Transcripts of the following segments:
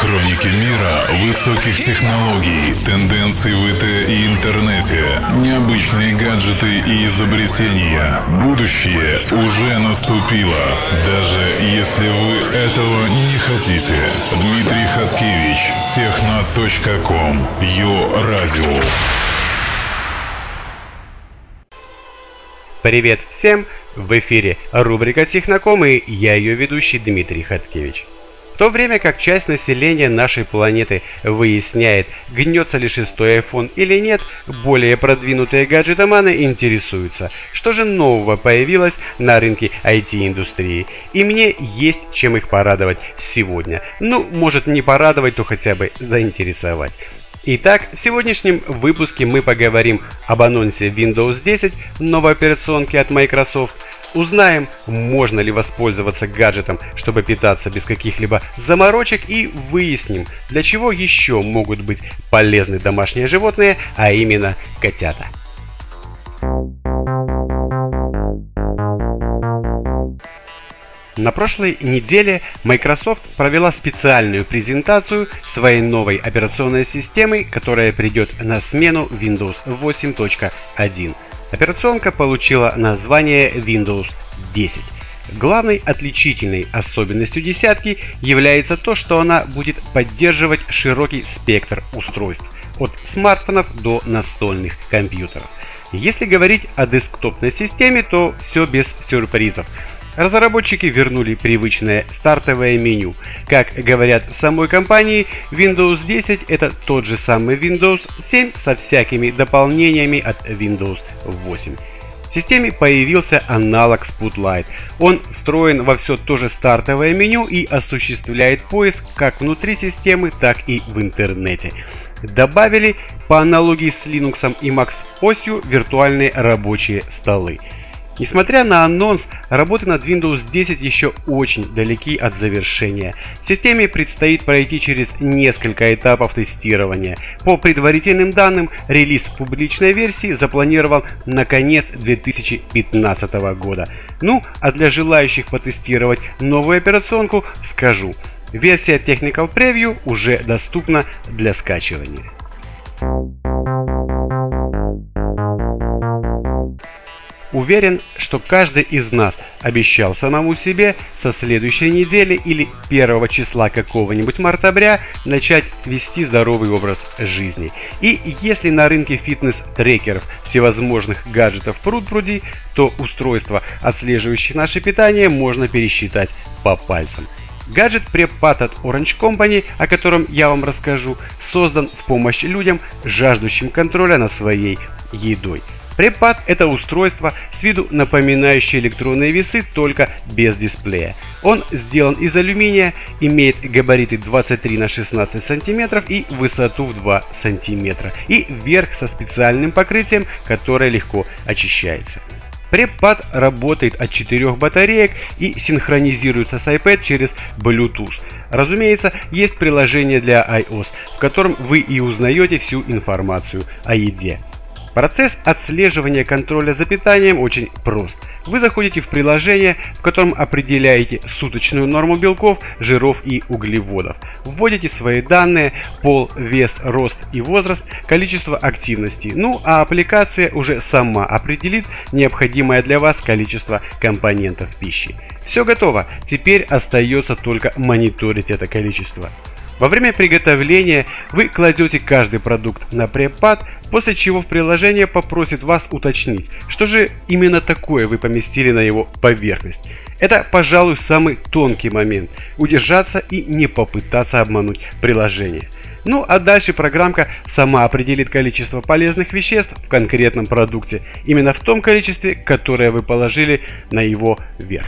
Хроники мира высоких технологий, тенденций в ИТ и интернете, необычные гаджеты и изобретения. Будущее уже наступило, даже если вы этого не хотите. Дмитрий Хаткевич, техно.ком, Йо Радио. Привет всем! В эфире рубрика «Техноком» и я ее ведущий Дмитрий Хаткевич. В то время как часть населения нашей планеты выясняет, гнется ли шестой iPhone или нет, более продвинутые гаджетоманы интересуются, что же нового появилось на рынке IT-индустрии. И мне есть чем их порадовать сегодня. Ну, может не порадовать, то хотя бы заинтересовать. Итак, в сегодняшнем выпуске мы поговорим об анонсе Windows 10, новой операционки от Microsoft, узнаем, можно ли воспользоваться гаджетом, чтобы питаться без каких-либо заморочек и выясним, для чего еще могут быть полезны домашние животные, а именно котята. На прошлой неделе Microsoft провела специальную презентацию своей новой операционной системы, которая придет на смену Windows 8.1. Операционка получила название Windows 10. Главной отличительной особенностью десятки является то, что она будет поддерживать широкий спектр устройств, от смартфонов до настольных компьютеров. Если говорить о десктопной системе, то все без сюрпризов. Разработчики вернули привычное стартовое меню. Как говорят в самой компании, Windows 10 это тот же самый Windows 7 со всякими дополнениями от Windows 8. В системе появился аналог Spotlight. Он встроен во все то же стартовое меню и осуществляет поиск как внутри системы, так и в интернете. Добавили по аналогии с Linux и Mac осью виртуальные рабочие столы. Несмотря на анонс, работы над Windows 10 еще очень далеки от завершения. Системе предстоит пройти через несколько этапов тестирования. По предварительным данным, релиз публичной версии запланирован на конец 2015 года. Ну, а для желающих потестировать новую операционку скажу. Версия Technical Preview уже доступна для скачивания. Уверен, что каждый из нас обещал самому себе со следующей недели или первого числа какого-нибудь мартабря начать вести здоровый образ жизни. И если на рынке фитнес-трекеров всевозможных гаджетов пруд-пруди, то устройства, отслеживающие наше питание, можно пересчитать по пальцам. Гаджет Prepad от Orange Company, о котором я вам расскажу, создан в помощь людям, жаждущим контроля над своей едой. Препад – это устройство с виду напоминающее электронные весы, только без дисплея. Он сделан из алюминия, имеет габариты 23 на 16 см и высоту в 2 см, и верх со специальным покрытием, которое легко очищается. Препад работает от 4 батареек и синхронизируется с iPad через Bluetooth. Разумеется, есть приложение для iOS, в котором вы и узнаете всю информацию о еде. Процесс отслеживания контроля за питанием очень прост. Вы заходите в приложение, в котором определяете суточную норму белков, жиров и углеводов. Вводите свои данные, пол, вес, рост и возраст, количество активности. Ну а аппликация уже сама определит необходимое для вас количество компонентов пищи. Все готово, теперь остается только мониторить это количество. Во время приготовления вы кладете каждый продукт на препад, после чего в приложение попросит вас уточнить, что же именно такое вы поместили на его поверхность. Это, пожалуй, самый тонкий момент – удержаться и не попытаться обмануть приложение. Ну а дальше программка сама определит количество полезных веществ в конкретном продукте, именно в том количестве, которое вы положили на его верх.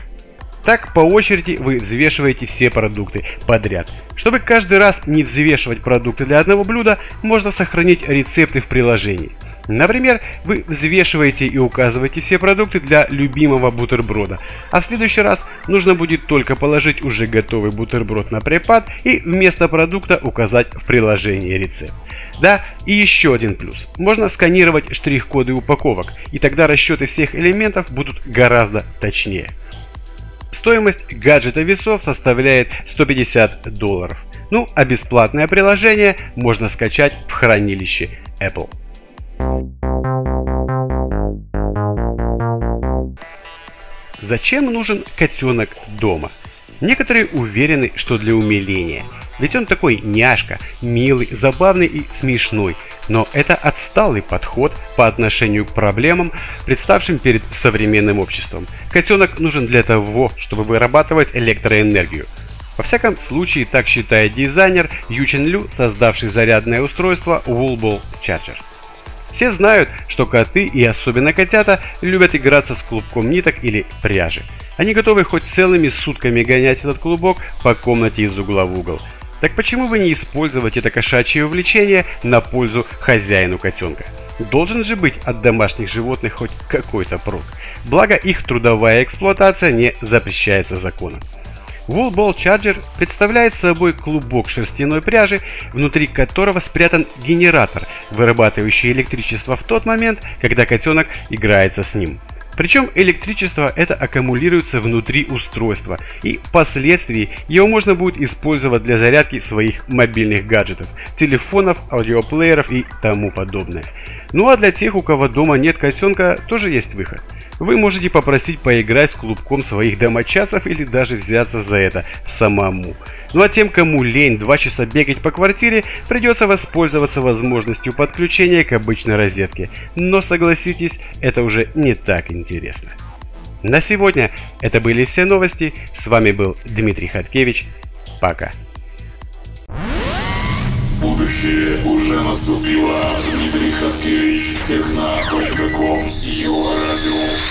Так по очереди вы взвешиваете все продукты подряд. Чтобы каждый раз не взвешивать продукты для одного блюда, можно сохранить рецепты в приложении. Например, вы взвешиваете и указываете все продукты для любимого бутерброда, а в следующий раз нужно будет только положить уже готовый бутерброд на препад и вместо продукта указать в приложении рецепт. Да, и еще один плюс. Можно сканировать штрих-коды упаковок, и тогда расчеты всех элементов будут гораздо точнее. Стоимость гаджета весов составляет 150 долларов. Ну а бесплатное приложение можно скачать в хранилище Apple. Зачем нужен котенок дома? Некоторые уверены, что для умиления. Ведь он такой няшка, милый, забавный и смешной. Но это отсталый подход по отношению к проблемам, представшим перед современным обществом. Котенок нужен для того, чтобы вырабатывать электроэнергию. Во всяком случае, так считает дизайнер Ючен Лю, создавший зарядное устройство Woolball Charger. Все знают, что коты и особенно котята любят играться с клубком ниток или пряжи. Они готовы хоть целыми сутками гонять этот клубок по комнате из угла в угол. Так почему бы не использовать это кошачье увлечение на пользу хозяину котенка? Должен же быть от домашних животных хоть какой-то прок. Благо их трудовая эксплуатация не запрещается законом. Woolball Charger представляет собой клубок шерстяной пряжи, внутри которого спрятан генератор, вырабатывающий электричество в тот момент, когда котенок играется с ним. Причем электричество это аккумулируется внутри устройства, и впоследствии его можно будет использовать для зарядки своих мобильных гаджетов, телефонов, аудиоплееров и тому подобное. Ну а для тех, у кого дома нет котенка, тоже есть выход – вы можете попросить поиграть с клубком своих домочадцев или даже взяться за это самому. Ну а тем, кому лень 2 часа бегать по квартире, придется воспользоваться возможностью подключения к обычной розетке. Но согласитесь, это уже не так интересно. На сегодня это были все новости. С вами был Дмитрий Хаткевич. Пока. Будущее уже наступило. Дмитрий Хаткевич, техна.ком, Юра Радио.